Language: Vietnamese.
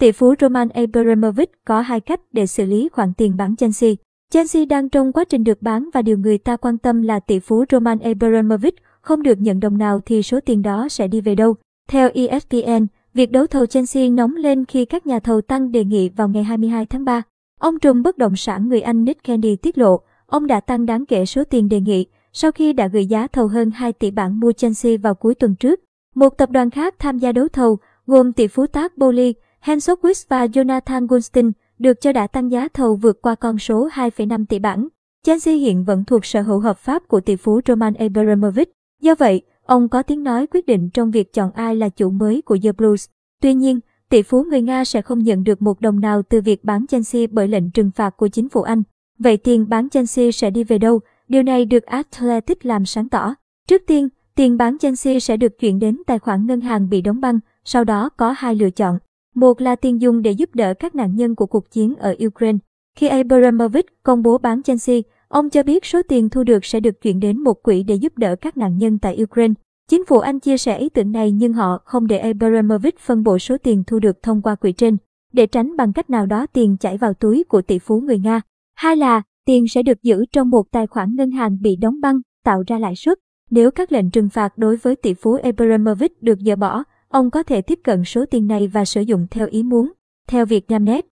tỷ phú Roman Abramovich có hai cách để xử lý khoản tiền bán Chelsea. Chelsea đang trong quá trình được bán và điều người ta quan tâm là tỷ phú Roman Abramovich không được nhận đồng nào thì số tiền đó sẽ đi về đâu. Theo ESPN, việc đấu thầu Chelsea nóng lên khi các nhà thầu tăng đề nghị vào ngày 22 tháng 3. Ông trùm bất động sản người Anh Nick Kennedy tiết lộ, ông đã tăng đáng kể số tiền đề nghị sau khi đã gửi giá thầu hơn 2 tỷ bảng mua Chelsea vào cuối tuần trước. Một tập đoàn khác tham gia đấu thầu, gồm tỷ phú tác Bowley, Hensowitz và Jonathan Goldstein, được cho đã tăng giá thầu vượt qua con số 2,5 tỷ bảng. Chelsea hiện vẫn thuộc sở hữu hợp pháp của tỷ phú Roman Abramovich. Do vậy, ông có tiếng nói quyết định trong việc chọn ai là chủ mới của The Blues. Tuy nhiên, tỷ phú người Nga sẽ không nhận được một đồng nào từ việc bán Chelsea bởi lệnh trừng phạt của chính phủ Anh. Vậy tiền bán Chelsea sẽ đi về đâu? Điều này được Athletic làm sáng tỏ. Trước tiên, tiền bán Chelsea sẽ được chuyển đến tài khoản ngân hàng bị đóng băng, sau đó có hai lựa chọn. Một là tiền dùng để giúp đỡ các nạn nhân của cuộc chiến ở Ukraine. Khi Abramovich công bố bán Chelsea, ông cho biết số tiền thu được sẽ được chuyển đến một quỹ để giúp đỡ các nạn nhân tại Ukraine. Chính phủ Anh chia sẻ ý tưởng này nhưng họ không để Abramovich phân bổ số tiền thu được thông qua quỹ trên, để tránh bằng cách nào đó tiền chảy vào túi của tỷ phú người Nga. Hai là, tiền sẽ được giữ trong một tài khoản ngân hàng bị đóng băng, tạo ra lãi suất. Nếu các lệnh trừng phạt đối với tỷ phú Abramovich được dỡ bỏ, ông có thể tiếp cận số tiền này và sử dụng theo ý muốn. Theo Vietnamnet,